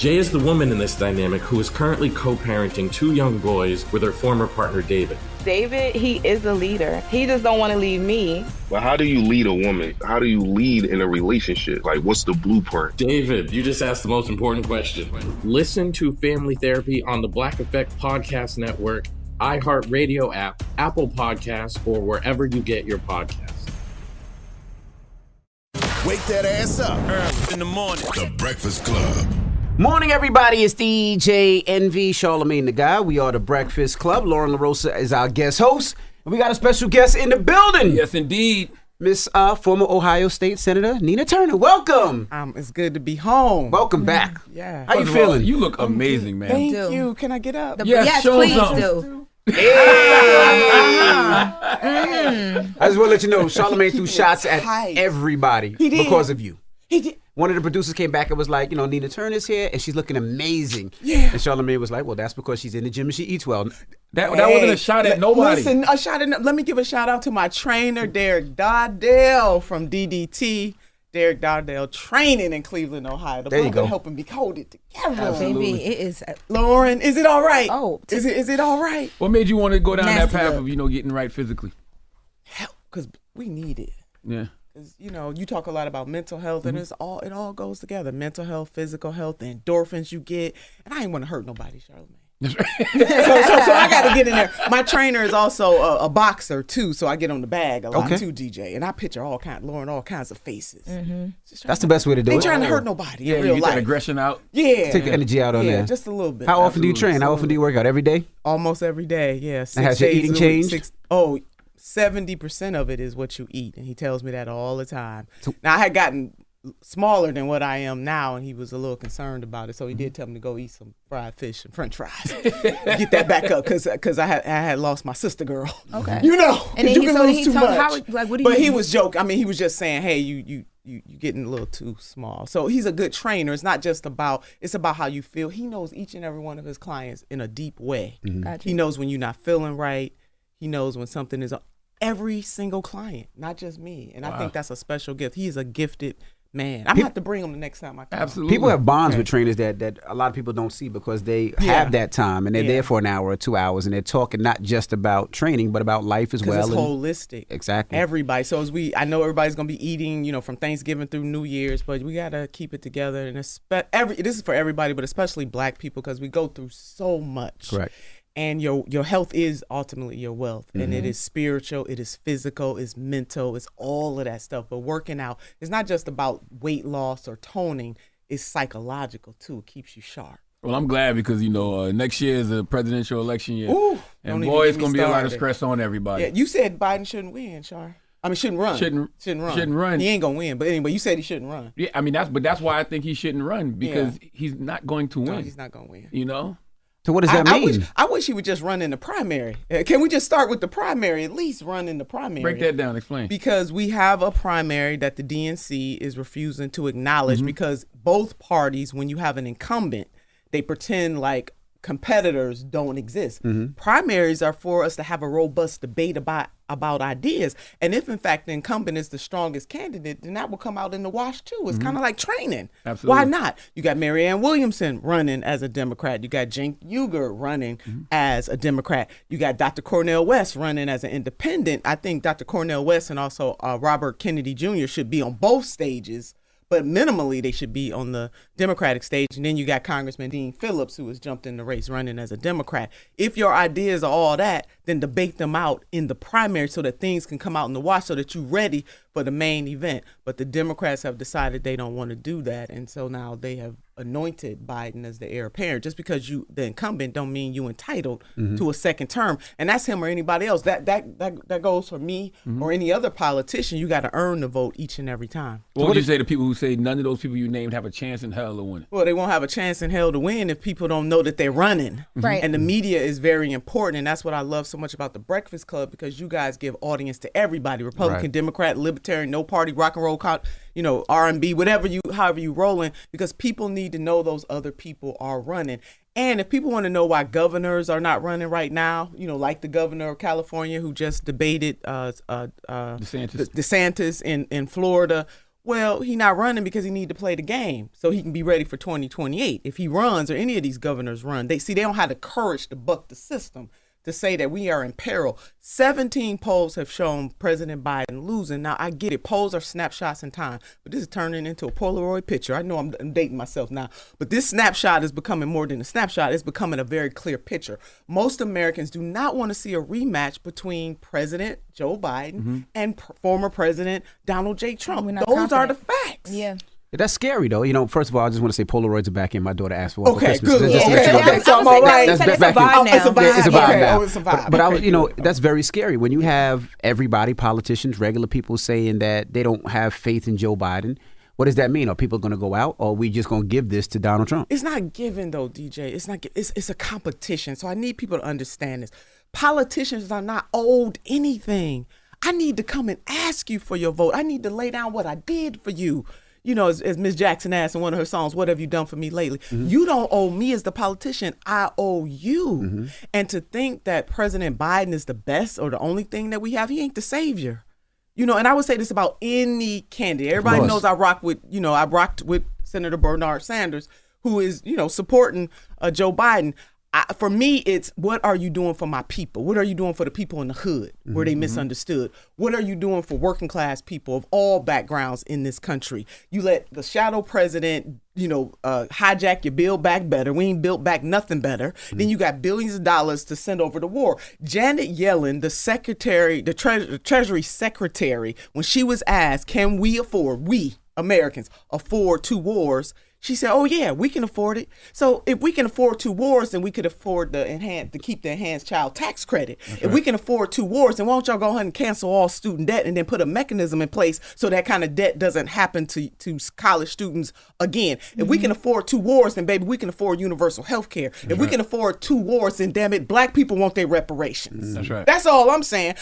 Jay is the woman in this dynamic who is currently co parenting two young boys with her former partner, David. David, he is a leader. He just don't want to leave me. But how do you lead a woman? How do you lead in a relationship? Like, what's the blueprint? David, you just asked the most important question. Listen to Family Therapy on the Black Effect Podcast Network, iHeartRadio app, Apple Podcasts, or wherever you get your podcasts. Wake that ass up. Early in the morning. The Breakfast Club. Morning, everybody. It's DJ Envy Charlamagne the Guy. We are the Breakfast Club. Lauren LaRosa is our guest host. And we got a special guest in the building. Yes, indeed. Miss uh, former Ohio State Senator Nina Turner. Welcome. Um, it's good to be home. Welcome back. Yeah. How you First of all, feeling? You look amazing, man. Thank do. you. Can I get up? The- Yeah, yes, show please something. do. I just want to let you know, Charlamagne threw shots at tight. everybody He did. because of you. He did. One of the producers came back and was like, you know, Nina Turner's here and she's looking amazing. Yeah. And Charlamagne was like, well, that's because she's in the gym and she eats well. That, that wasn't a shot at li- nobody. Listen, a shot at, let me give a shout out to my trainer, Derek Doddell from DDT. Derek Dardell training in Cleveland, Ohio. The There you brother go. helping me hold it together. Absolutely. Baby, it is. uh, Lauren, is it all right? Oh, is it is it all right? what made you want to go down that path look. of, you know, getting right physically? Help, because we need it. Yeah. 'Cause, you know, you talk a lot about mental health, Mm-hmm. and it's all it all goes together: mental health, physical health, the endorphins you get. And I ain't want to hurt nobody, Charlamagne. Right. so, so, so I got to get in there. My trainer is also a, a boxer too, so I get on the bag a lot Okay. too, DJ, and I picture all kind, Lauren, all kinds of faces. Just That's the best way to do Ain't it. trying to hurt nobody yeah, in you real get that aggression out. Yeah, Take the energy out on yeah, there. just a little bit. How often do you train? How often do you work out? Every day? Almost every day. Yeah. Six has your eating changed? Six, oh, 70% of it is what you eat. And he tells me that all the time. now, I had gotten smaller than what I am now, and he was a little concerned about it. So he Mm-hmm. did tell me to go eat some fried fish and french fries. Get that back up because I had, I had lost my sister girl. Okay. You know, And then you he- can so lose he too told- much. how- like, what do but you- he was joking. I mean, he was just saying, hey, you, you, you, you getting a little too small. So he's a good trainer. It's not just about, it's about how you feel. He knows each and every one of his clients in a deep way. Gotcha. He knows when you're not feeling right. He knows when something is every single client, not just me. And I think that's a special gift. He is a gifted man. I'm gonna have to bring him the next time I come. Absolutely. People have bonds with trainers that, that a lot of people don't see because they Yeah. have that time and they're Yeah. there for an hour or two hours and they're talking not just about training but about life as Because well. it's and- holistic. Exactly. Everybody. So as we, I know everybody's gonna be eating, you know, from Thanksgiving through New Year's, but we gotta keep it together. And espe- every this is for everybody, but especially Black people because we go through so much. Correct. And your your health is ultimately your wealth and it Mhm. is spiritual it is physical it's mental it's all of that stuff but working out it's not just about weight loss or toning it's psychological too it keeps you sharp Well, I'm glad because you know uh, next year is a presidential election year, Ooh, and boy, it's gonna be a lot of stress on everybody. yeah you said biden shouldn't win Shar. i mean shouldn't run Shouldn't- shouldn't run shouldn't run. he ain't gonna win but anyway you said he shouldn't run Yeah, I mean that's but that's why I think he shouldn't run because he's not going to No, win. he's not gonna win You know. So what does I, that I mean? wish, I wish he would just run in the primary. Uh, Can we just start with the primary? At least run in the primary. Break that down. Explain. Because we have a primary that the DNC is refusing to acknowledge Mhm. because both parties, when you have an incumbent, they pretend like competitors don't exist. Mhm. Primaries are for us to have a robust debate about about ideas. And if in fact the incumbent is the strongest candidate, then that will come out in the wash too. It's Mhm. kind of like training. Absolutely. Why not? You got Marianne Williamson running as a Democrat. You got Cenk Uygur running Mm-hmm. as a Democrat. You got Dr. Cornel West running as an independent. I think Dr. Cornel West and also uh, Robert Kennedy Jr. should be on both stages, but minimally they should be on the Democratic stage. And then you got Congressman Dean Phillips, who has jumped in the race running as a Democrat. If your ideas are all that, then debate them out in the primary so that things can come out in the wash so that you're ready for the main event. But the Democrats have decided they don't want to do that. And so now they have anointed Biden as the heir apparent. Just because you the incumbent don't mean you entitled Mhm. to a second term. And that's him or anybody else. That that that, that goes for me Mhm. or any other politician. You got to earn the vote each and every time. What would you say to people who say none of those people you named have a chance in hell of winning? Well, they won't have a chance in hell to win if people don't know that they're running. Right. And the media is very important. And that's what I love so much about the Breakfast Club because you guys give audience to everybody Republican, Right. Democrat, Libertarian, no party, rock and roll, co- you know, R&B, whatever you, however you rolling, because people need to know those other people are running. And if people want to know why governors are not running right now, you know, like the governor of California who just debated uh, uh, uh, DeSantis. DeSantis in, in Florida. Well, he not running because he need to play the game so he can be ready for 2028. If he runs or any of these governors run, they see they don't have the courage to buck the system to say that we are in peril. 17 polls have shown President Biden losing. Now I get it. Polls are snapshots in time, but this is turning into a Polaroid picture. I know I'm, I'm dating myself now, but this snapshot is becoming more than a snapshot. It's becoming a very clear picture. Most Americans do not want to see a rematch between President Joe Biden Mhm. and pr- former President Donald J. Trump. not Those are the facts. Yeah. That's scary though. You know, first of all, I just want to say Polaroids are back in. My daughter asked for one for Okay, Christmas. good. Just to Yeah, let you know okay, that- so I'm all right. That's It's a back in- vibe now. It's a Yeah, It's a vibe. vibe Okay, now. oh, it's a vibe. but I, Okay, was- you know, good. that's very scary when you have everybody, politicians, regular people saying that they don't have faith in Joe Biden. What does that mean? Are people going to go out, or are we just going to give this to Donald Trump? It's not given though, DJ. It's not. It's it's a competition. So I need people to understand this. Politicians are not owed anything. I need to come and ask you for your vote. I need to lay down what I did for you. You know, as, as Miss Jackson asked in one of her songs, "What have you done for me lately?" You don't owe me as the politician. I owe you. And to think that President Biden is the best or the only thing that we have, he ain't the savior. You know, and I would say this about any candidate. Everybody knows I rock with, you know, I rocked with Senator Bernard Sanders, who is, you know, supporting uh, Joe Biden. I, for me, it's what are you doing for my people? What are you doing for the people in the hood where they Mhm. misunderstood? What are you doing for working class people of all backgrounds in this country? You let the shadow president, you know, uh, hijack your build back better. We ain't built back nothing better. Then you got billions of dollars to send over to war. Janet Yellen, the secretary, the, tre- the Treasury secretary, when she was asked, "Can we afford we Americans afford two wars?" She said, "Oh yeah, we can afford it. So if we can afford two wars, then we could afford the enhance to keep the enhanced child tax credit. if we can afford two wars, then why don't y'all go ahead and cancel all student debt and then put a mechanism in place so that kind of debt doesn't happen to to college students again? If we can mm-hmm. afford two wars, then baby, we can afford universal health care. If we can afford two wars, then damn it, black people want their reparations. Mm-hmm. That's right. That's all I'm saying.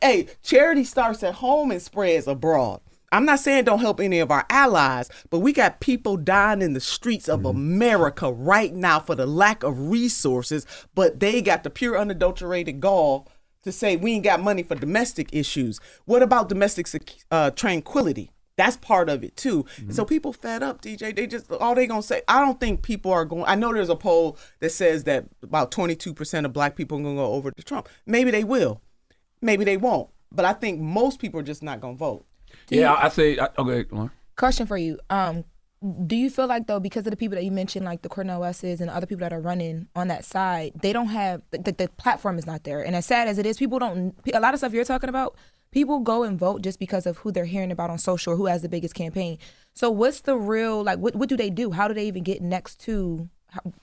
Hey, charity starts at home and spreads abroad. I'm not saying don't help any of our allies, but we got people dying in the streets of America right now for the lack of resources, but they got the pure unadulterated gall to say we ain't got money for domestic issues. What about domestic uh, tranquility? That's part of it too. And so people fed up, DJ. They just all they gonna say. I don't think people are going. I know there's a poll that says that about 22 percent of black people are gonna go over to Trump. Maybe they will, maybe they won't. But I think most people are just not gonna vote. Yeah, I, I say. I, okay, Lauren. Question for you. Um, do you feel like though because of the people that you mentioned like the cornel west's and other people that are running on that side they don't have the, the platform is not there and as sad as it is people don't a lot of stuff you're talking about people go and vote just because of who they're hearing about on social or who has the biggest campaign so what's the real like what, what do they do how do they even get next to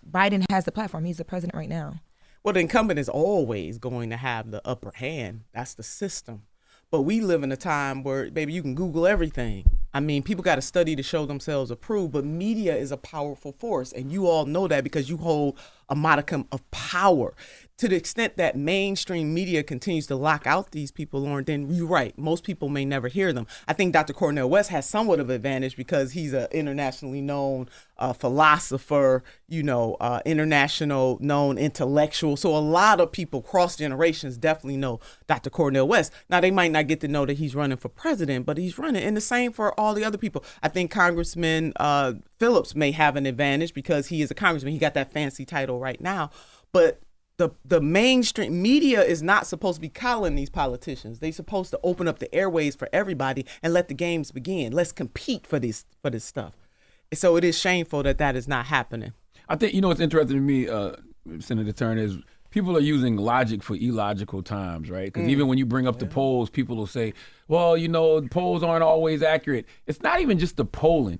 biden has the platform he's the president right now well the incumbent is always going to have the upper hand that's the system but we live in a time where, baby, you can Google everything. I mean, people got to study to show themselves approved, but media is a powerful force. And you all know that because you hold a modicum of power to the extent that mainstream media continues to lock out these people, Lauren, then you're right. Most people may never hear them. I think Dr. Cornel West has somewhat of an advantage because he's an internationally known uh, philosopher, you know, uh, international known intellectual. So a lot of people cross generations definitely know Dr. Cornel West. Now they might not get to know that he's running for president, but he's running. And the same for all the other people. I think Congressman uh, Phillips may have an advantage because he is a congressman. He got that fancy title right now, but the the mainstream media is not supposed to be calling these politicians. They're supposed to open up the airways for everybody and let the games begin. Let's compete for this for this stuff. So it is shameful that that is not happening. I think you know what's interesting to me, uh, Senator Turner, is people are using logic for illogical times, right? Because mm. even when you bring up yeah. the polls, people will say, "Well, you know, polls aren't always accurate." It's not even just the polling.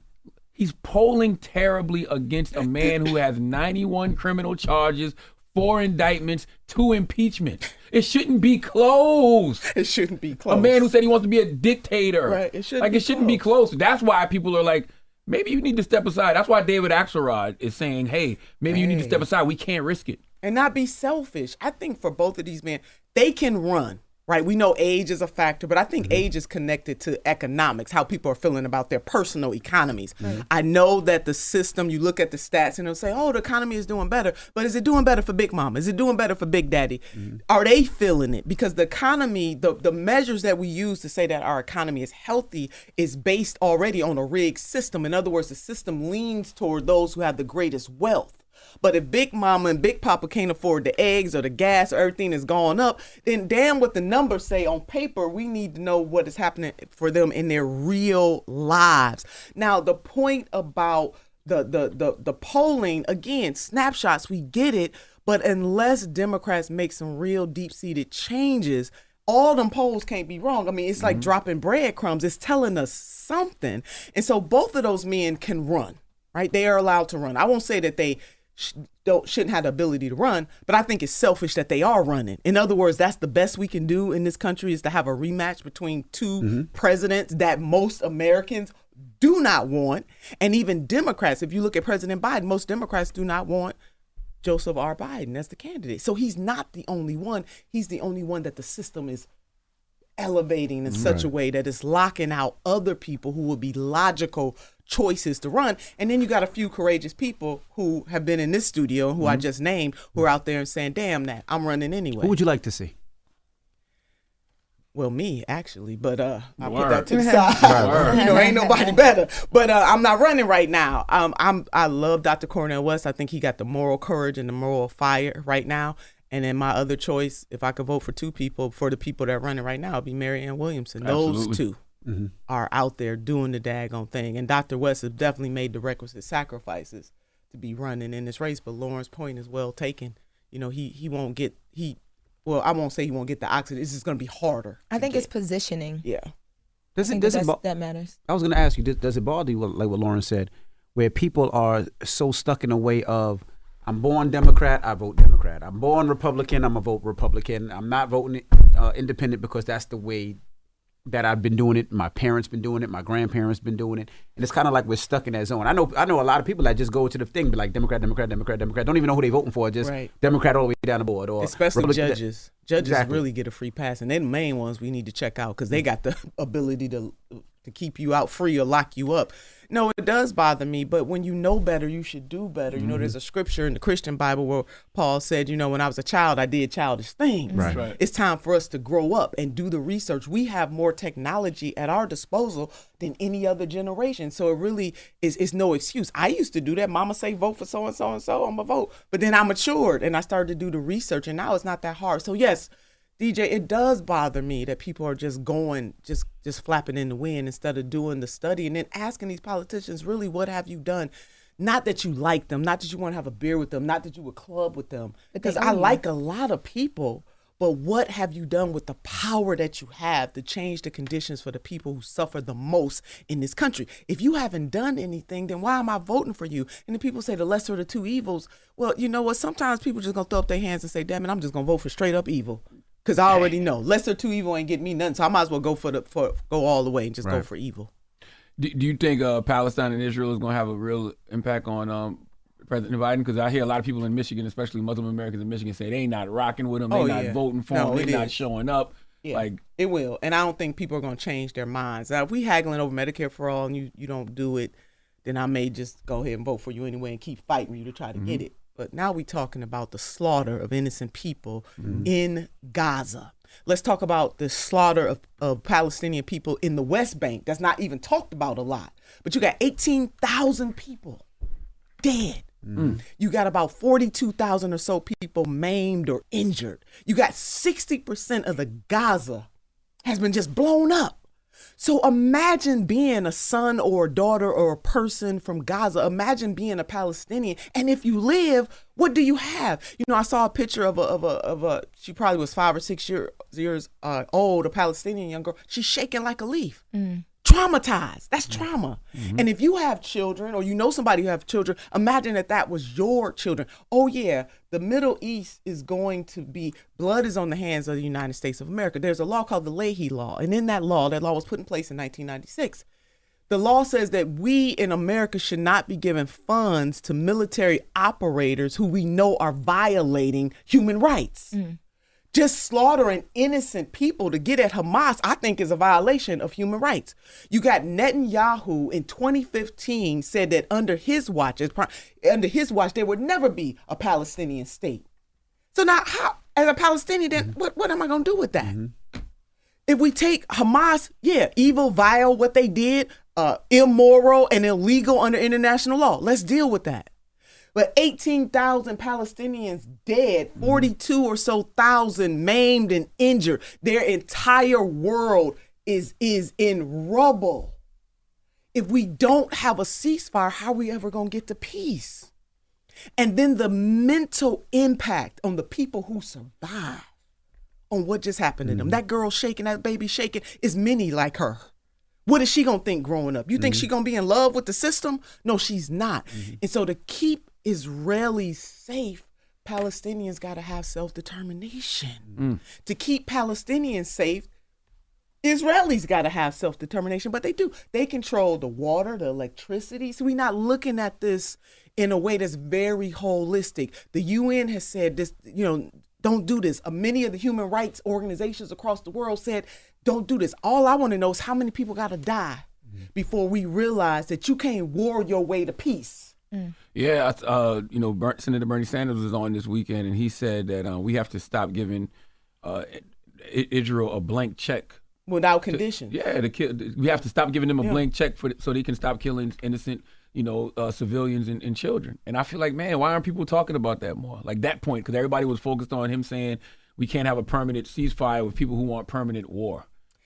He's polling terribly against a man who has 91 criminal charges, four indictments, two impeachments. It shouldn't be close. It shouldn't be close. A man who said he wants to be a dictator. Right. It shouldn't like it shouldn't close. be close. That's why people are like, maybe you need to step aside. That's why David Axelrod is saying, hey, maybe you need to step aside. We can't risk it. And not be selfish. I think for both of these men, they can run right? We know age is a factor, but I think mm-hmm. age is connected to economics, how people are feeling about their personal economies. Mm-hmm. I know that the system, you look at the stats and they'll say, oh, the economy is doing better, but is it doing better for Big Mama? Is it doing better for Big Daddy? Mm-hmm. Are they feeling it? Because the economy, the, the measures that we use to say that our economy is healthy is based already on a rigged system. In other words, the system leans toward those who have the greatest wealth. But if Big Mama and Big Papa can't afford the eggs or the gas or everything is going up, then damn what the numbers say on paper, we need to know what is happening for them in their real lives. Now, the point about the the the, the polling, again, snapshots, we get it, but unless Democrats make some real deep-seated changes, all them polls can't be wrong. I mean, it's like mm-hmm. dropping breadcrumbs. It's telling us something. And so both of those men can run, right? They are allowed to run. I won't say that they don't shouldn't have the ability to run, but I think it's selfish that they are running. In other words, that's the best we can do in this country is to have a rematch between 2 mm-hmm. presidents that most Americans do not want, and even Democrats. If you look at President Biden, most Democrats do not want Joseph R. Biden as the candidate. So he's not the only one. He's the only one that the system is elevating in such a way that it's locking out other people who would be logical choices to run. And then you got a few courageous people who have been in this studio, who mm-hmm. I just named, who are out there and saying, damn that, I'm running anyway. Who would you like to see? Well, me actually, but uh, I put that to the side. you know, ain't nobody better. But uh, I'm not running right now. Um, I'm I love Dr. Cornel West. I think he got the moral courage and the moral fire right now. And then my other choice, if I could vote for two people, for the people that are running right now, would be Marianne Williamson. Absolutely. Those 2 mm-hmm. are out there doing the daggone thing. And Dr. West has definitely made the requisite sacrifices to be running in this race. But Lauren's point is well taken. You know, he he won't get he well, I won't say he won't get the oxygen. It's just going to be harder. I think get. it's positioning. Yeah. Does it does it bo- that matters? I was going to ask you, does, does it bother you, like what Lauren said, where people are so stuck in a way of I'm born Democrat, I vote Democrat. I'm born Republican, I'm a vote Republican. I'm not voting uh, independent because that's the way that I've been doing it. My parents been doing it. My grandparents been doing it, and it's kind of like we're stuck in that zone. I know I know a lot of people that just go to the thing, be like Democrat, Democrat, Democrat, Democrat. Don't even know who they voting for. Just right. Democrat all the way down the board, or especially Republican. judges. Judges exactly. really get a free pass, and they're the main ones we need to check out because they got the ability to to keep you out free or lock you up. No, it does bother me, but when you know better, you should do better. You know, there's mm-hmm. a scripture in the Christian Bible where Paul said, you know, when I was a child, I did childish things. Right. right. It's time for us to grow up and do the research. We have more technology at our disposal than any other generation. So it really is it's no excuse. I used to do that. Mama say vote for so and so and so, I'm a vote. But then I matured and I started to do the research and now it's not that hard. So yes, DJ, it does bother me that people are just going, just just flapping in the wind instead of doing the study and then asking these politicians, really, what have you done? Not that you like them, not that you want to have a beer with them, not that you would club with them, because I like a lot of people. But what have you done with the power that you have to change the conditions for the people who suffer the most in this country? If you haven't done anything, then why am I voting for you? And the people say the lesser of the two evils. Well, you know what? Sometimes people just gonna throw up their hands and say, "Damn it, I'm just gonna vote for straight up evil." Because I already know lesser two evil ain't getting me nothing, so I might as well go for the for go all the way and just go for evil. Do, do you think uh, Palestine and Israel is going to have a real impact on um, President Biden? Because I hear a lot of people in Michigan, especially Muslim Americans in Michigan, say they not rocking with him, they Oh, not voting for No, him, they not is. showing up. Yeah, Like, it will, and I don't think people are going to change their minds. Now, if we haggling over Medicare for all and you you don't do it, then I may just go ahead and vote for you anyway and keep fighting you to try to get Mhm. it. But now we're talking about the slaughter of innocent people Mm-hmm. in Gaza. Let's talk about the slaughter of, of Palestinian people in the West Bank. That's not even talked about a lot. But you got 18,000 people dead. You got about 42,000 or so people maimed or injured. You got 60% of the Gaza has been just blown up. So imagine being a son or a daughter or a person from Gaza. Imagine being a Palestinian. And if you live, what do you have? You know, I saw a picture of a of a of a she probably was five or six year, years uh, old, a Palestinian young girl. She's shaking like a leaf traumatized. That's mm-hmm. trauma. Mm-hmm. And if you have children or you know somebody who have children, imagine that that was your children. Oh yeah, the Middle East is going to be blood is on the hands of the United States of America. There's a law called the Leahy Law, and in that law, that law was put in place in 1996. The law says that we in America should not be giving funds to military operators who we know are violating human rights mm. Just slaughtering innocent people to get at Hamas, I think is a violation of human rights. You got Netanyahu in 2015 said that under his watch, under his watch, there would never be a Palestinian state. So now, how, as a Palestinian, then what, what am I going to do with that? If we take Hamas, yeah, evil, vile, what they did, uh, immoral and illegal under international law. Let's deal with that. But 18,000 Palestinians dead, mm. 42 or so thousand maimed and injured. Their entire world is is in rubble. If we don't have a ceasefire, how are we ever going to get to peace? And then the mental impact on the people who survive on what just happened to them. Mm. That girl shaking, that baby shaking, is many like her. What is she gonna think growing up? You think she mm. gonna be in love with the system? No, she's not. Mm-hmm. And so to keep Israelis safe, Palestinians gotta have self-determination. To keep Palestinians safe, Israelis got to have self determination, but they do. They control the water, the electricity. So we're not looking at this in a way that's very holistic. The UN has said this, you know, don't do this. Uh, many of the human rights organizations across the world said, don't do this. All I want to know is how many people got to die before we realize that you can't war your way to peace. Yeah, uh, you know, Senator Bernie Sanders was on this weekend, and he said that uh, we have to stop giving uh, Israel a blank check Without conditions. Yeah, to kill, we have to stop giving them a Yeah. blank check for so they can stop killing innocent, you know, uh, civilians and, and children. And I feel like, man, why aren't people talking about that more? Like that point, because everybody was focused on him saying we can't have a permanent ceasefire with people who want permanent war.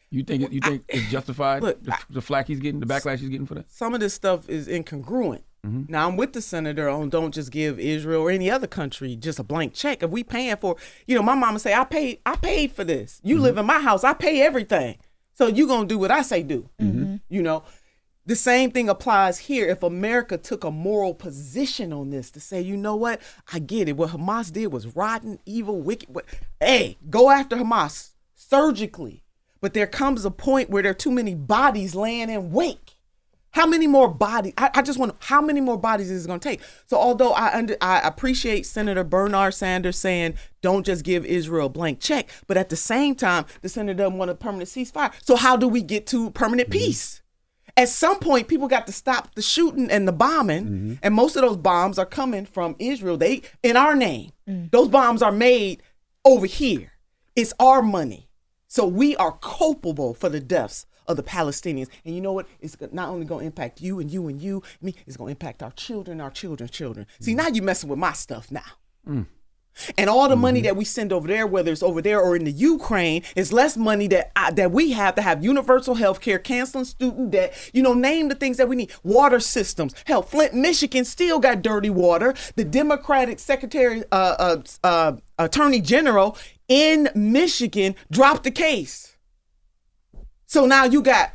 You think it, you think it's justified Look, the, the flack he's getting, the backlash he's getting for that? some of this stuff is incongruent. Mhm. Now I'm with the senator on don't just give Israel or any other country just a blank check. If we paying for, you know, my mama say I paid, I paid for this. You live in my house, I pay everything. So you gonna do what I say do. You know, the same thing applies here. If America took a moral position on this to say, you know what, I get it. What Hamas did was rotten, evil, wicked. What, hey, go after Hamas surgically. But there comes a point where there are too many bodies laying in wake. How many more bodies? I, I just want how many more bodies is it going to take? So although I under, I appreciate Senator Bernard Sanders saying don't just give Israel a blank check, but at the same time the senator doesn't want a permanent ceasefire. So how do we get to permanent mm-hmm. peace? At some point, people got to stop the shooting and the bombing, mm-hmm. and most of those bombs are coming from Israel. They in our name. Mm. Those bombs are made over here. It's our money. So we are culpable for the deaths of the Palestinians. And you know what? It's not only going to impact you and you and you, me, it's going to impact our children, our children's children. See, now you're messing with my stuff now. And all the money that we send over there, whether it's over there or in the Ukraine, is less money that I, that we have to have universal health care, canceling student debt. You know, name the things that we need. Water systems. Hell, Flint, Michigan still got dirty water. The Democratic Secretary, uh, uh, uh, Attorney General in Michigan dropped the case. So now you got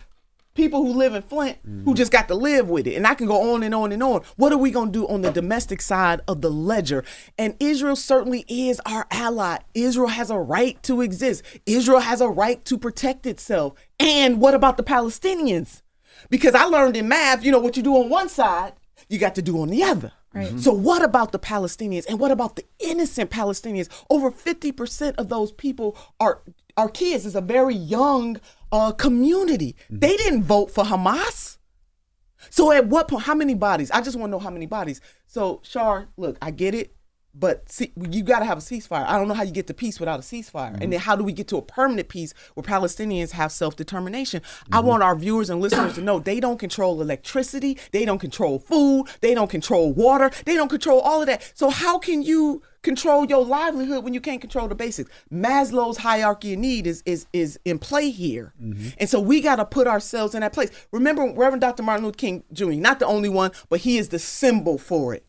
people who live in Flint who mm-hmm. just got to live with it. And I can go on and on and on. What are we going to do on the domestic side of the ledger? And Israel certainly is our ally. Israel has a right to exist, Israel has a right to protect itself. And what about the Palestinians? Because I learned in math, you know, what you do on one side, you got to do on the other. Right. So, what about the Palestinians and what about the innocent Palestinians? Over 50% of those people are, are kids. is a very young uh, community. Mm-hmm. They didn't vote for Hamas. So, at what point, how many bodies? I just want to know how many bodies. So, Shar, look, I get it. But see, you got to have a ceasefire. I don't know how you get to peace without a ceasefire. And mm-hmm. then how do we get to a permanent peace where Palestinians have self determination? I mm-hmm. want our viewers and listeners to know they don't control electricity, they don't control food, they don't control water, they don't control all of that. So, how can you control your livelihood when you can't control the basics? Maslow's hierarchy of need is is is in play here. Mm-hmm. And so we got to put ourselves in that place. Remember Reverend Dr. Martin Luther King Jr., not the only one, but he is the symbol for it.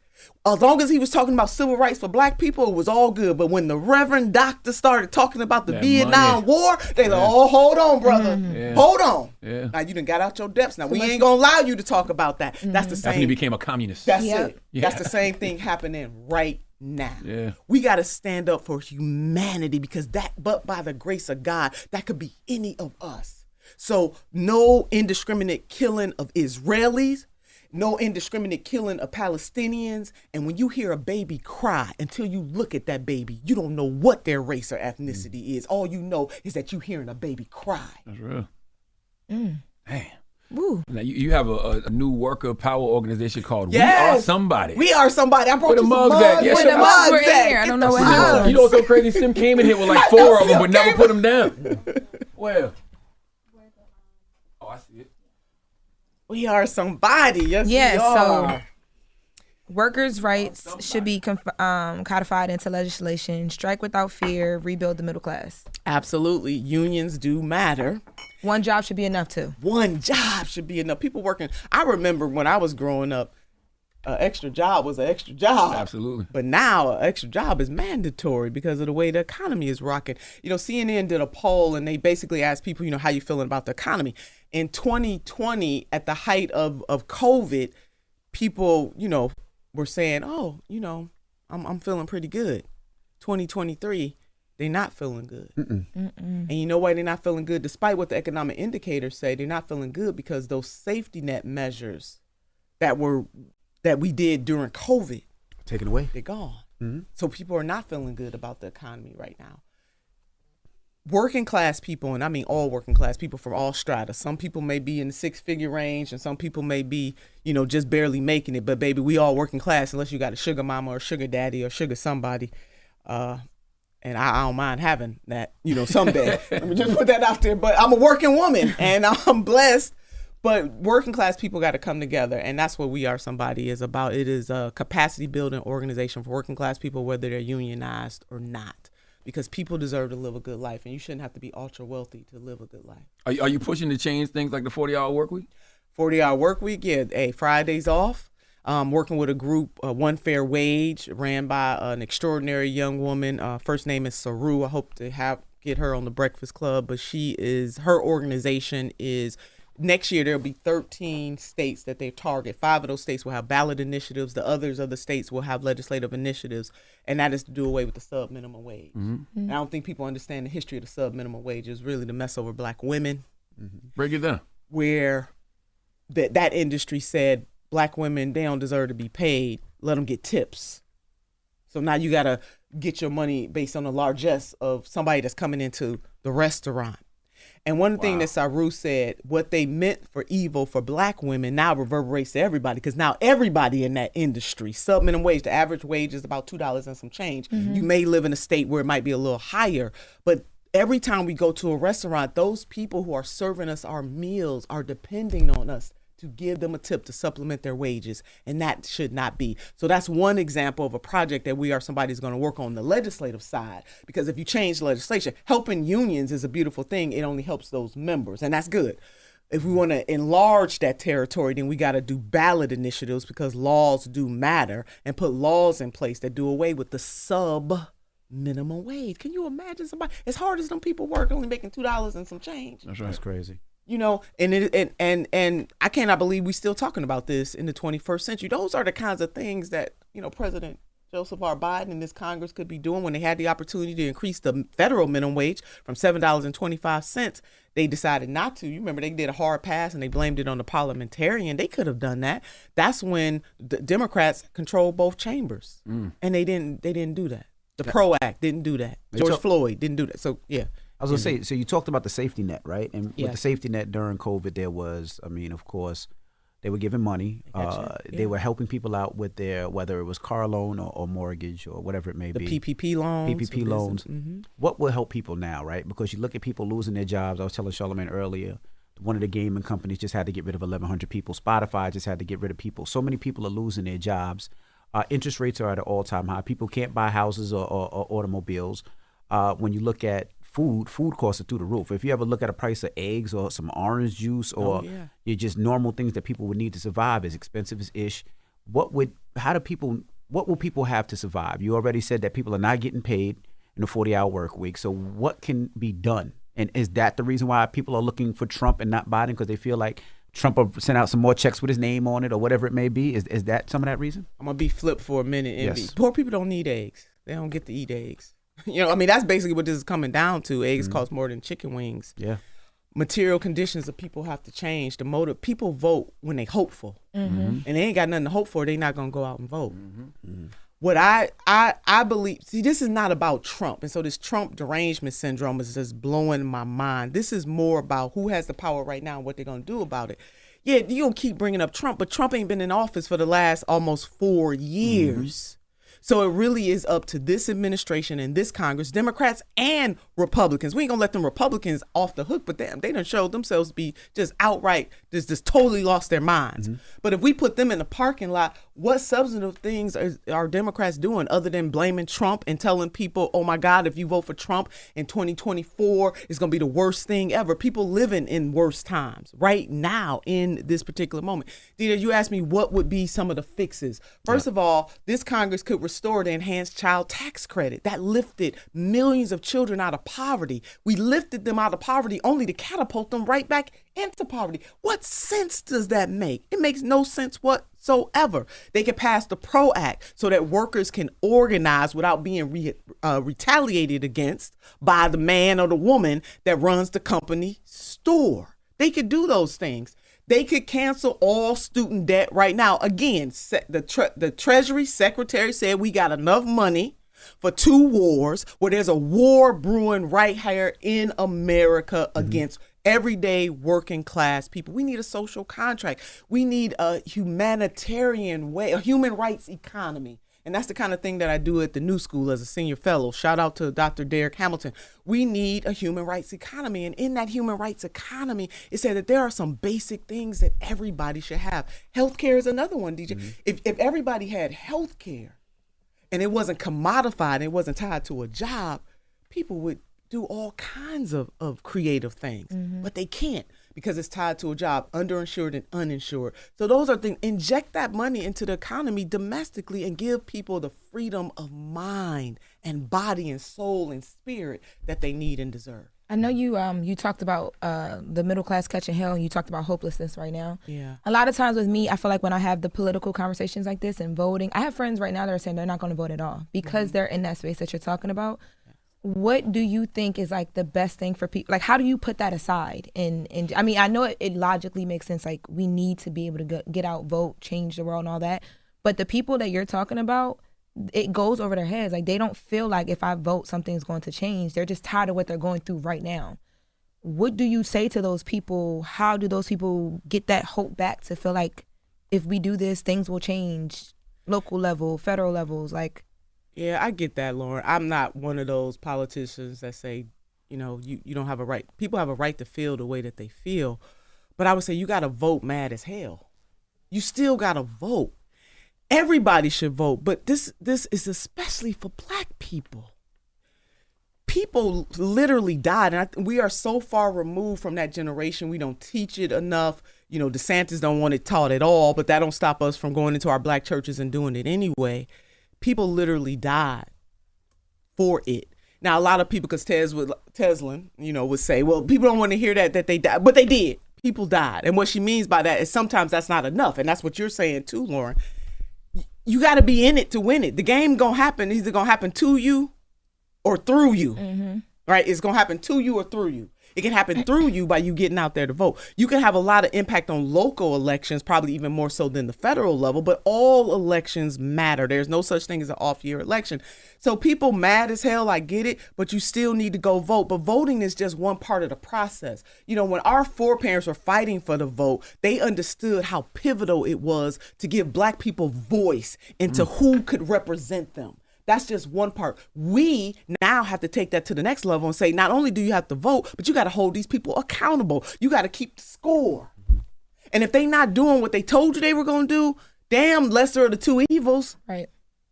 As long as he was talking about civil rights for black people, it was all good. But when the Reverend Doctor started talking about the That Vietnam money. War, they like, oh, hold on, brother. Mm-hmm. Yeah. Hold on. Yeah. Now you done got out your depths. Now we ain't gonna allow you to talk about that. That's the same. That's when he became a communist. That's Yep. it. Yeah. That's the same thing happening right now. Yeah. We got to stand up for humanity because that, but by the grace of God, that could be any of us. So, no indiscriminate killing of Israelis, no indiscriminate killing of Palestinians. And when you hear a baby cry, until you look at that baby, you don't know what their race or ethnicity is. All you know is that you're hearing a baby cry. That's real. Mm. Damn. Woo. Now you, you have a, a, a new worker power organization called We Are Somebody. We are somebody. I brought Where the you some mugs at? mugs. Yeah, Where the The mugs mugs were in here. I don't know what Sim- happened. you know what's so crazy? Sim came in here with like four of them, but never put them down. Well. Oh, I see it. We are somebody. Yes, Yeah, we so are. Workers' rights should be conf- um, codified into legislation. Strike without fear. Rebuild the middle class. Absolutely. Unions do matter. One job should be enough too. One job should be enough. People working. I remember when I was growing up, an extra job was an extra job. Absolutely. But now an extra job is mandatory because of the way the economy is rocking. You know, CNN did a poll and they basically asked people, you know, how you feeling about the economy. In 2020, at the height of, of COVID, people, you know, were saying, oh, you know, I'm, I'm feeling pretty good. 2023, they're not feeling good. And you know why they're not feeling good? Despite what the economic indicators say, they're not feeling good because those safety net measures that were that we did during COVID, taken away. they're gone. Mm-hmm. So people are not feeling good about the economy right now. Working class people, and I mean all working class people from all strata. Some people may be in the six figure range, and some people may be, you know, just barely making it. But baby, we all working class unless you got a sugar mama or sugar daddy or sugar somebody. Uh, and I, I don't mind having that, you know, someday. Let me just put that out there. But I'm a working woman and I'm blessed. But working class people got to come together, and that's what we are. Somebody is about. It is a capacity building organization for working class people, whether they're unionized or not, because people deserve to live a good life, and you shouldn't have to be ultra wealthy to live a good life. Are, you- are you pushing to change things like the 40 hour work week? 40 hour work week. Yeah, hey, Fridays off. Um, working with a group, uh, One Fair Wage, ran by an extraordinary young woman. Uh, first name is Saru. I hope to have get her on the Breakfast Club, but she is her organization is next year there'll be 13 states that they target. Five of those states will have ballot initiatives. The others of the states will have legislative initiatives, and that is to do away with the sub minimum wage. Mm-hmm. Mm-hmm. And I don't think people understand the history of the sub minimum wage is really to mess over black women mm-hmm. Break it down. where that that industry said black women they don't deserve to be paid. Let them get tips. So now you gotta get your money based on the largesse of somebody that's coming into the restaurant. And one thing that Saru said, what they meant for evil for black women now reverberates to everybody because now everybody in that industry, sub minimum wage, the average wage is about two dollars and some change. Mm-hmm. You may live in a state where it might be a little higher, but every time we go to a restaurant, those people who are serving us our meals are depending on us to give them a tip to supplement their wages, and that should not be. So that's one example of a project that we are somebody's going to work on the legislative side. Because if you change legislation, helping unions is a beautiful thing. It only helps those members, and that's good. If we want to enlarge that territory, then we got to do ballot initiatives because laws do matter and put laws in place that do away with the sub minimum wage. Can you imagine somebody as hard as them people work only making two dollars and some change? That's right. That's crazy. You know, and it and and and I cannot believe we're still talking about this in the 21st century. Those are the kinds of things that you know President Joseph R. Biden and this Congress could be doing when they had the opportunity to increase the federal minimum wage from seven dollars and twenty five cents. They decided not to. You remember they did a hard pass and they blamed it on the parliamentarian. They could have done that. That's when the Democrats control both chambers, Mm. and they didn't. They didn't do that. The PRO Act didn't do that. George talk- Floyd didn't do that. So yeah. I was gonna say, so you talked about the safety net, right? And with the safety net during COVID, there was, I mean, of course, they were giving money. Uh, They were helping people out with their whether it was car loan or, or mortgage or whatever it may The be. PPP loans, PPP loans. Mhm. What will help people now, right? Because you look at people losing their jobs. I was telling Charlamagne earlier. One of the gaming companies just had to get rid of 1,100 people. Spotify just had to get rid of people. So many people are losing their jobs. Uh, interest rates are at an all-time high. People can't buy houses or, or, or automobiles. Uh, when you look at food, food costs are through the roof. If you ever look at a price of eggs or some orange juice oh, or Oh, yeah. you just normal things that people would need to survive, as expensive as ish. What would how do people what will people have to survive? You already said that people are not getting paid in a 40 hour work week. So what can be done? And is that the reason why people are looking for Trump and not Biden because they feel like Trump will send out some more checks with his name on it or whatever it may be? Is is that some of that reason? I'm gonna be flipped for a minute. And Yes. be, poor people don't need eggs. They don't get to eat eggs. You know, I mean, that's basically what this is coming down to. Eggs Mhm. cost more than chicken wings. Yeah. Material conditions of people have to change. The motive people vote when they hopeful, Mhm. and they ain't got nothing to hope for. They not gonna go out and vote. What I I I believe. See, this is not about Trump, and so this Trump derangement syndrome is just blowing my mind. This is more about who has the power right now and what they're gonna do about it. Yeah, you gonna keep bringing up Trump, but Trump ain't been in office for the last almost four years. So it really is up to this administration and this Congress, Democrats and Republicans. We ain't gonna let them Republicans off the hook, but them they done showed themselves to be just outright just just totally lost their minds. Mm-hmm. But if we put them in the parking lot, what substantive things are, are Democrats doing other than blaming Trump and telling people, "Oh my God, if you vote for Trump in 2024, it's gonna be the worst thing ever." People living in worse times right now in this particular moment. Dita, you asked me what would be some of the fixes. First of all, this Congress could restore the enhanced child tax credit that lifted millions of children out of poverty. We lifted them out of poverty only to catapult them right back into poverty. What sense does that make? It makes no sense whatsoever. They could pass the PRO Act so that workers can organize without being re- uh, retaliated against by the man or the woman that runs the company store. They could do those things. They could cancel all student debt right now. Again, the tre- the Treasury Secretary said we got enough money for two wars where there's a war brewing right here in America against everyday working class people. We need a social contract. We need a humanitarian way, a human rights economy. And that's the kind of thing that I do at the New School as a senior fellow. Shout out to Dr. Darrick Hamilton. We need a human rights economy. And in that human rights economy, it said that there are some basic things that everybody should have. Healthcare is another one, DJ. Mm-hmm. If, if everybody had healthcare and it wasn't commodified and it wasn't tied to a job, people would do all kinds of, of creative things. But they can't because it's tied to a job, underinsured and uninsured. So those are things. Inject that money into the economy domestically and give people the freedom of mind and body and soul and spirit that they need and deserve. I know you um you talked about uh the middle class catching hell and you talked about hopelessness right now. Yeah. A lot of times with me, I feel like when I have the political conversations like this and voting, I have friends right now that are saying they're not going to vote at all because they're in that space that you're talking about. What do you think is like the best thing for people? Like, how do you put that aside? And and I mean, I know it, it logically makes sense. Like, we need to be able to get, get out, vote, change the world, and all that. But the people that you're talking about, it goes over their heads. Like, they don't feel like if I vote, something's going to change. They're just tired of what they're going through right now what do you say to those people? How do those people get that hope back to feel like if we do this, things will change, local level, federal levels? Like, Yeah, I get that, Lauren. I'm not one of those politicians that say, you know, you, you don't have a right. People have a right to feel the way that they feel. But I would say you got to vote mad as hell. You still got to vote. Everybody should vote, but this this is especially for black people. People literally died, and I, we are so far removed from that generation. We don't teach it enough. You know, DeSantis don't want it taught at all, but that don't stop us from going into our black churches and doing it anyway. People literally died for it. Now, a lot of people, because Tes would, Teslin, you know, would say, well, people don't want to hear that, that they died, but they did. People died. And what she means by that is sometimes that's not enough. And that's what you're saying too, Lauren. You got to be in it to win it. The game going to happen. Either going to happen to you or through you. Mm-hmm. Right? It's going to happen to you or through you. It can happen through you by you getting out there to vote. You can have a lot of impact on local elections, probably even more so than the federal level, but all elections matter. There's no such thing as an off year election. So people mad as hell, I get it, but you still need to go vote. But voting is just one part of the process. You know, when our foreparents were fighting for the vote, they understood how pivotal it was to give black people voice into who could represent them. That's just one part. We now have to take that to the next level and say, not only do you have to vote, but you got to hold these people accountable. You got to keep the score. And if they not doing what they told you they were going to do, damn, lesser of the two evils. Right.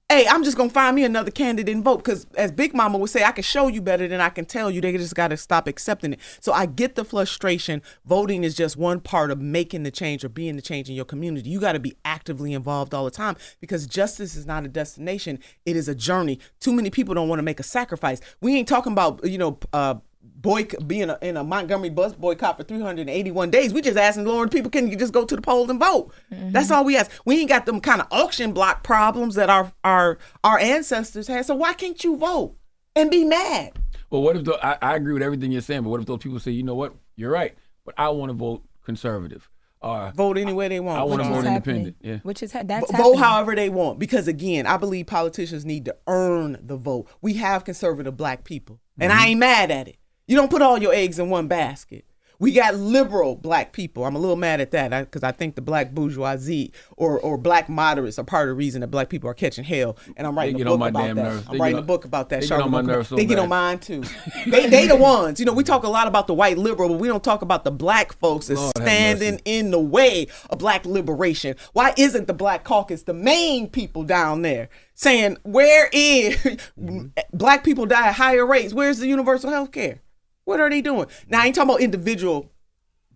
Hey, I'm just gonna find me another candidate and vote because, as Big Mama would say, I can show you better than I can tell you. They just got to stop accepting it. So I get the frustration. Voting is just one part of making the change or being the change in your community. You got to be actively involved all the time because justice is not a destination; it is a journey. Too many people don't want to make a sacrifice. We ain't talking about you know. Uh, boy being a, in a Montgomery bus boycott for 381 days. We just asking Lord people can you just go to the polls and vote. Mm-hmm. That's all we ask. We ain't got them kind of auction block problems that our our our ancestors had. So why can't you vote and be mad? Well, what if the, I, I agree with everything you're saying, but what if those people say, you know what, you're right, but I want to vote conservative, or Vote any way they want. I want to Which vote is independent. Yeah. Which is ha- that's vote happening. however they want because again i believe politicians need to earn the vote we have conservative black people and i mm-hmm. ain't mad at it you don't put all your eggs in one basket we got liberal black people. I'm a little mad at that because I think the black bourgeoisie or, or black moderates are part of the reason that black people are catching hell. And I'm writing They a book about that. nerves. I'm They writing get a on- book about that. they get on my nerves so They get on mine too. they they the ones. You know, we talk a lot about the white liberal, but we don't talk about the black folks that's Lord standing in the way of black liberation. Why isn't the black caucus the main people down there saying where is black people die at higher rates? Where's the universal health care? What are they doing? Now I ain't talking about individual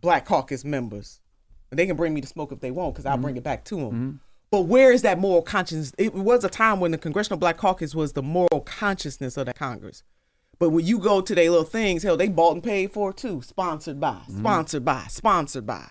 black caucus members. They can bring me the smoke if they want, because I'll mm-hmm. bring it back to them. Mm-hmm. But where is that moral conscience? It was a time when the Congressional Black Caucus was the moral consciousness of the Congress. But when you go to their little things, hell, they bought and paid for it too. Sponsored by, mm-hmm. sponsored by, sponsored by.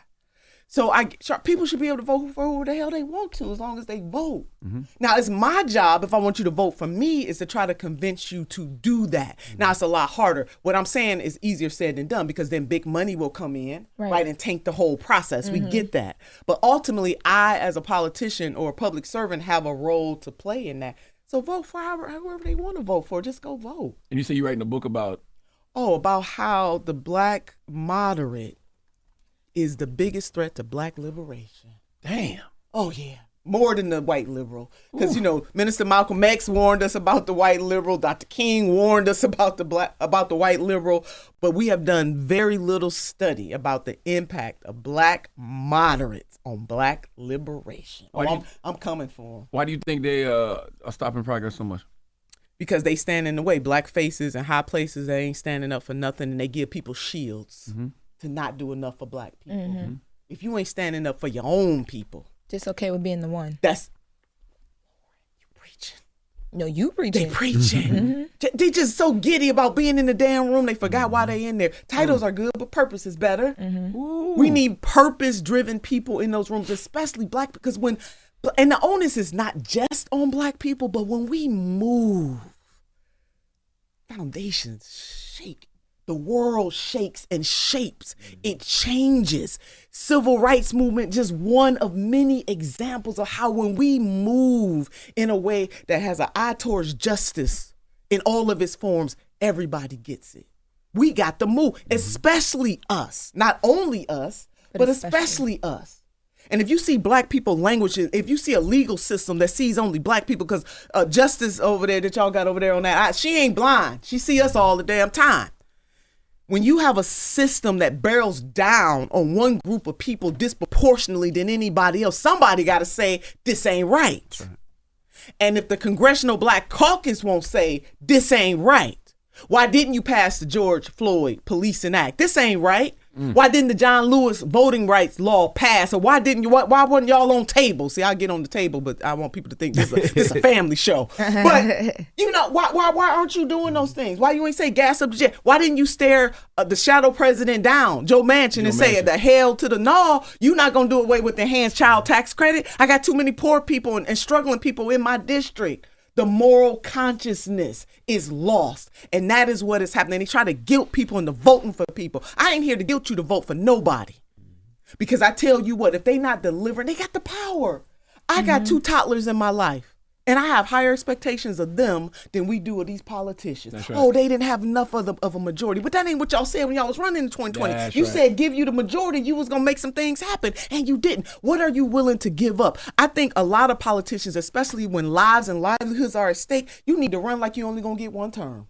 So I people should be able to vote for who the hell they want to, as long as they vote. Mm-hmm. Now it's my job if I want you to vote for me is to try to convince you to do that. Now mm-hmm. it's a lot harder. What I'm saying is easier said than done because then big money will come in, Right. right, and tank the whole process. We mm-hmm. get that. But ultimately, I as a politician or a public servant have a role to play in that. So vote for however, whoever they want to vote for. Just go vote. And you say you're writing a book about Oh, about how the black moderate is the biggest threat to black liberation. damn. Oh yeah, more than the white liberal, because you know Minister Malcolm X warned us about the white liberal. Dr. King warned us about the black about the white liberal, but we have done very little study about the impact of black moderates on black liberation. Oh, I'm, you- I'm coming for them Why do you think they uh, are stopping progress so much? because they stand in the way. Black faces in high places they ain't standing up for nothing, and they give people shields to not do enough for black people. Mm-hmm. Mm-hmm. If you ain't standing up for your own people, Just okay with being the one. that's you preaching. No, you preaching. They preaching. preaching. Mm-hmm. J- They just so giddy about being in the damn room. They forgot why they in there. Titles mm. are good, but purpose is better. We need purpose-driven people in those rooms, especially black. Because when, and the onus is not just on black people, but when we move, foundations shake. The world shakes and shapes. It changes. Civil rights movement just one of many examples of how when we move in a way that has an eye towards justice in all of its forms, everybody gets it. We got to move, especially us. Not only us, but, especially. us. And if you see black people language, if you see a legal system that sees only black people, because uh, justice over there that y'all got over there on that, I, she ain't blind. She see us all the damn time. When you have a system that barrels down on one group of people disproportionately than anybody else, somebody got to say this ain't right. And if the Congressional Black Caucus won't say this ain't right, why didn't you pass the George Floyd Policing Act? This ain't right. Why didn't the John Lewis voting rights law pass? Or why didn't you? Why, why wasn't y'all on table? See, I get on the table, but I want people to think this is a, this a family show. But you know, why, why why aren't you doing those things? Why you ain't say gas up the jet? Why didn't you stare uh, the shadow president down, Joe Manchin, and say the hell to the no? You're not gonna do away with the hands child tax credit? I got too many poor people and, and struggling people in my district. The moral consciousness is lost. And that is what is happening. They try to guilt people into voting for people. I ain't here to guilt you to vote for nobody. Because I tell you what, if they not delivering, they got the power. I got mm-hmm. two toddlers in my life. And I have higher expectations of them than we do of these politicians. Right. Oh, they didn't have enough of, the, of a majority. But that ain't what y'all said when y'all was running in 2020. That's you right. said give you the majority, you was gonna make some things happen, and you didn't. What are you willing to give up? I think a lot of politicians, especially when lives and livelihoods are at stake, you need to run like you only gonna get one term.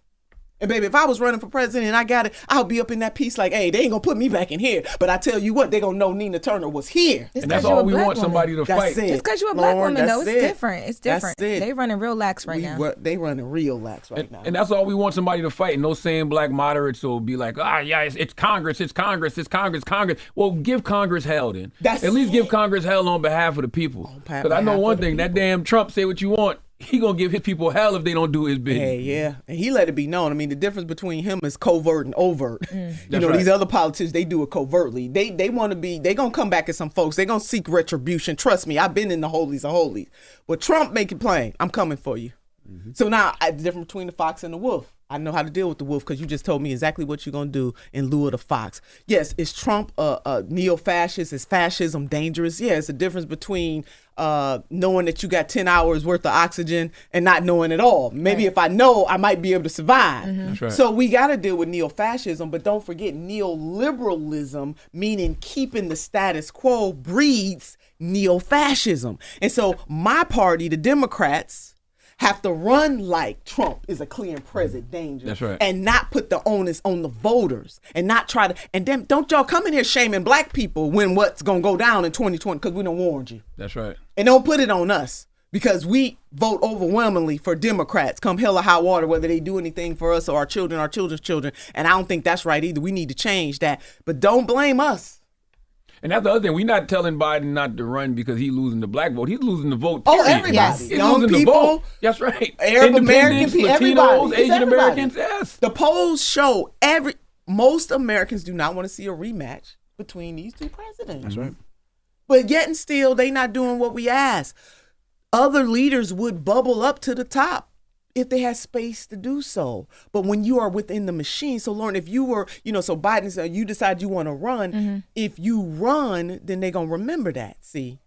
And baby, if I was running for president and I got it, I'll be up in that piece like, hey, they ain't gonna put me back in here. But I tell you what, they gonna know Nina Turner was here. It's And that's 'cause you all we want woman. somebody to That's fight. it. It's because you're a black Lauren, woman, though. that's It's it. different. It's That's different. it. They running real lax right We now. were- they running real lax right And, now. and that's all we want somebody to fight. And those same black moderates will be like, ah, yeah, it's, it's Congress, it's Congress, it's Congress, Congress. Well, give Congress hell then. That's At least give. Congress hell on behalf of the people. behalf- Because I know one of the thing, that damn Trump say what you want, he gonna give his people hell if they don't do his bidding. Hey, yeah, and he let it be known. I mean, the difference between him is covert and overt. Mm. you That's know, right. these other politicians they do it covertly. They they want to be. They gonna come back at some folks. They gonna seek retribution. Trust me, I've been in the holies of holies. But Trump make it plain. I'm coming for you. Mm-hmm. So now I, the difference between the fox and the wolf. I know how to deal with the wolf because you just told me exactly what you're gonna do in lieu of the fox. Yes, is Trump a, a neo-fascist? Is fascism dangerous? Yeah, it's a difference between uh, knowing that you got ten hours worth of oxygen and not knowing at all. Maybe if I know, I might be able to survive. That's right. So we got to deal with neo-fascism, but don't forget neoliberalism, meaning keeping the status quo, breeds neo-fascism. And so my party, the Democrats, have to run like Trump is a clear and present danger. That's right. And not put the onus on the voters and not try to and then don't y'all come in here shaming black people when what's gonna go down in 2020 because we don't warned you. That's right. And don't put it on us because we vote overwhelmingly for Democrats come hell or high water, whether they do anything for us or our children, our children's children. And I don't think that's right either. We need to change that. But don't blame us. And that's the other thing. We're not telling Biden not to run because he's losing the black vote. He's losing the vote. Oh, everybody. Yes. He's Young losing people, the vote. That's right. Arab American Independents, people, Latinos, everybody. Asian everybody. Americans. Yes. The polls show every most Americans do not want to see a rematch between these two presidents. That's right. But yet and still, they not doing what we ask. Other leaders would bubble up to the top if they had space to do so. But when you are within the machine, so Lauren, if you were, you know, so Biden said you decide you want to run, mm-hmm. if you run, then they're gonna remember that. See,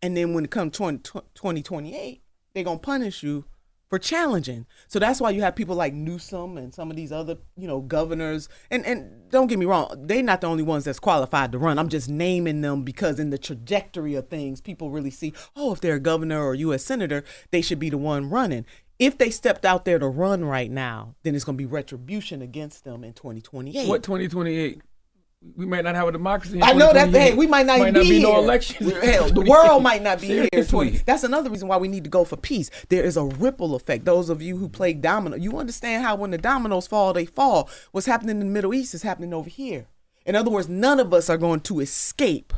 and then when it comes 20, 2028, they're gonna punish you for challenging. So that's why you have people like Newsom and some of these other, you know, governors. And and don't get me wrong, they're not the only ones that's qualified to run. I'm just naming them because in the trajectory of things, people really see, oh, if they're a governor or U.S. senator, they should be the one running. If they stepped out there to run right now, then it's going to be retribution against them in 2028. What 2028? We might not have a democracy. in I know that. Hey, we might not, might even not be, be here. no elections. Hell, the world might not be here. in 20. Seriously. That's another reason why we need to go for peace. There is a ripple effect. Those of you who play domino, you understand how when the dominoes fall, they fall. What's happening in the Middle East is happening over here. In other words, none of us are going to escape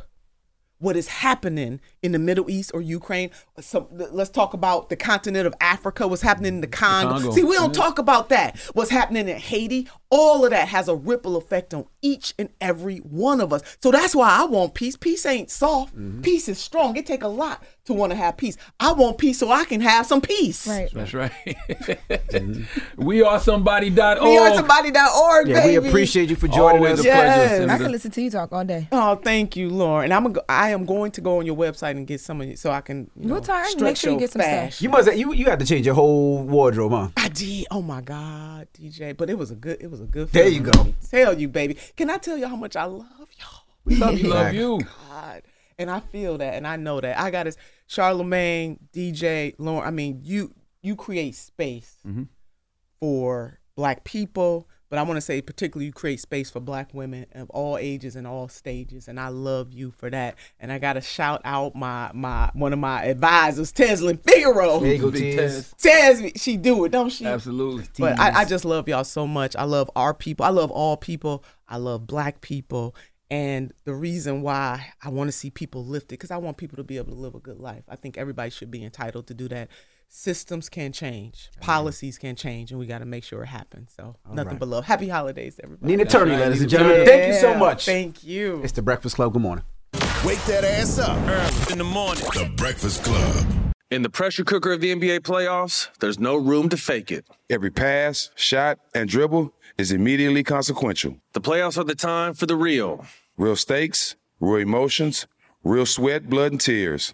what is happening in the Middle East or Ukraine. Some, let's talk about the continent of Africa, what's happening in the Congo. Congo. See, we don't Yeah. talk about that. What's happening in Haiti, all of that has a ripple effect on each and every one of us. So that's why I want peace. Peace ain't soft. Mm-hmm. Peace is strong. It take a lot to want to have peace. I want peace so I can have some peace. Right. That's right. we are somebody.org. We are somebody.org, Yeah, we appreciate you for joining Always us. a pleasure. Yes. Senator. I can listen to you talk all day. Oh, thank you, Lauren. And I'm a, I am going to go on your website and get some of you so I can you We'll know. Make sure you get some stuff. fashion. You must have, you you had to change your whole wardrobe, huh? I did. Oh my God, DJ. But it was a good. It was a good. There you go. Tell you, baby. Can I tell you how much I love y'all? We love you. Love you. God, and I feel that, and I know that. I got this. Charlamagne, DJ, Lauren. I mean, you you create space Mm-hmm. for Black people, but But I want to say, particularly, you create space for Black women of all ages and all stages, and I love you for that. And I got to shout out my my one of my advisors, Teslin Figaro. There you go, Tez. Tez, she do it, don't she? Absolutely. But I, I just love y'all so much. I love our people. I love all people. I love Black people. And the reason why I want to see people lifted, because I want people to be able to live a good life. I think everybody should be entitled to do that. Systems can change, policies can change, and we got to make sure it happens. So nothing right. but love. Happy holidays, everybody. Nina Turner, right, ladies and gentlemen. Turner. Thank you so much. Thank you. It's the Breakfast Club. Good morning. Wake that ass up. early in the morning. The Breakfast Club. In the pressure cooker of the NBA playoffs, there's no room to fake it. Every pass, shot, and dribble is immediately consequential. The playoffs are the time for the real. Real stakes, real emotions, real sweat, blood, and tears,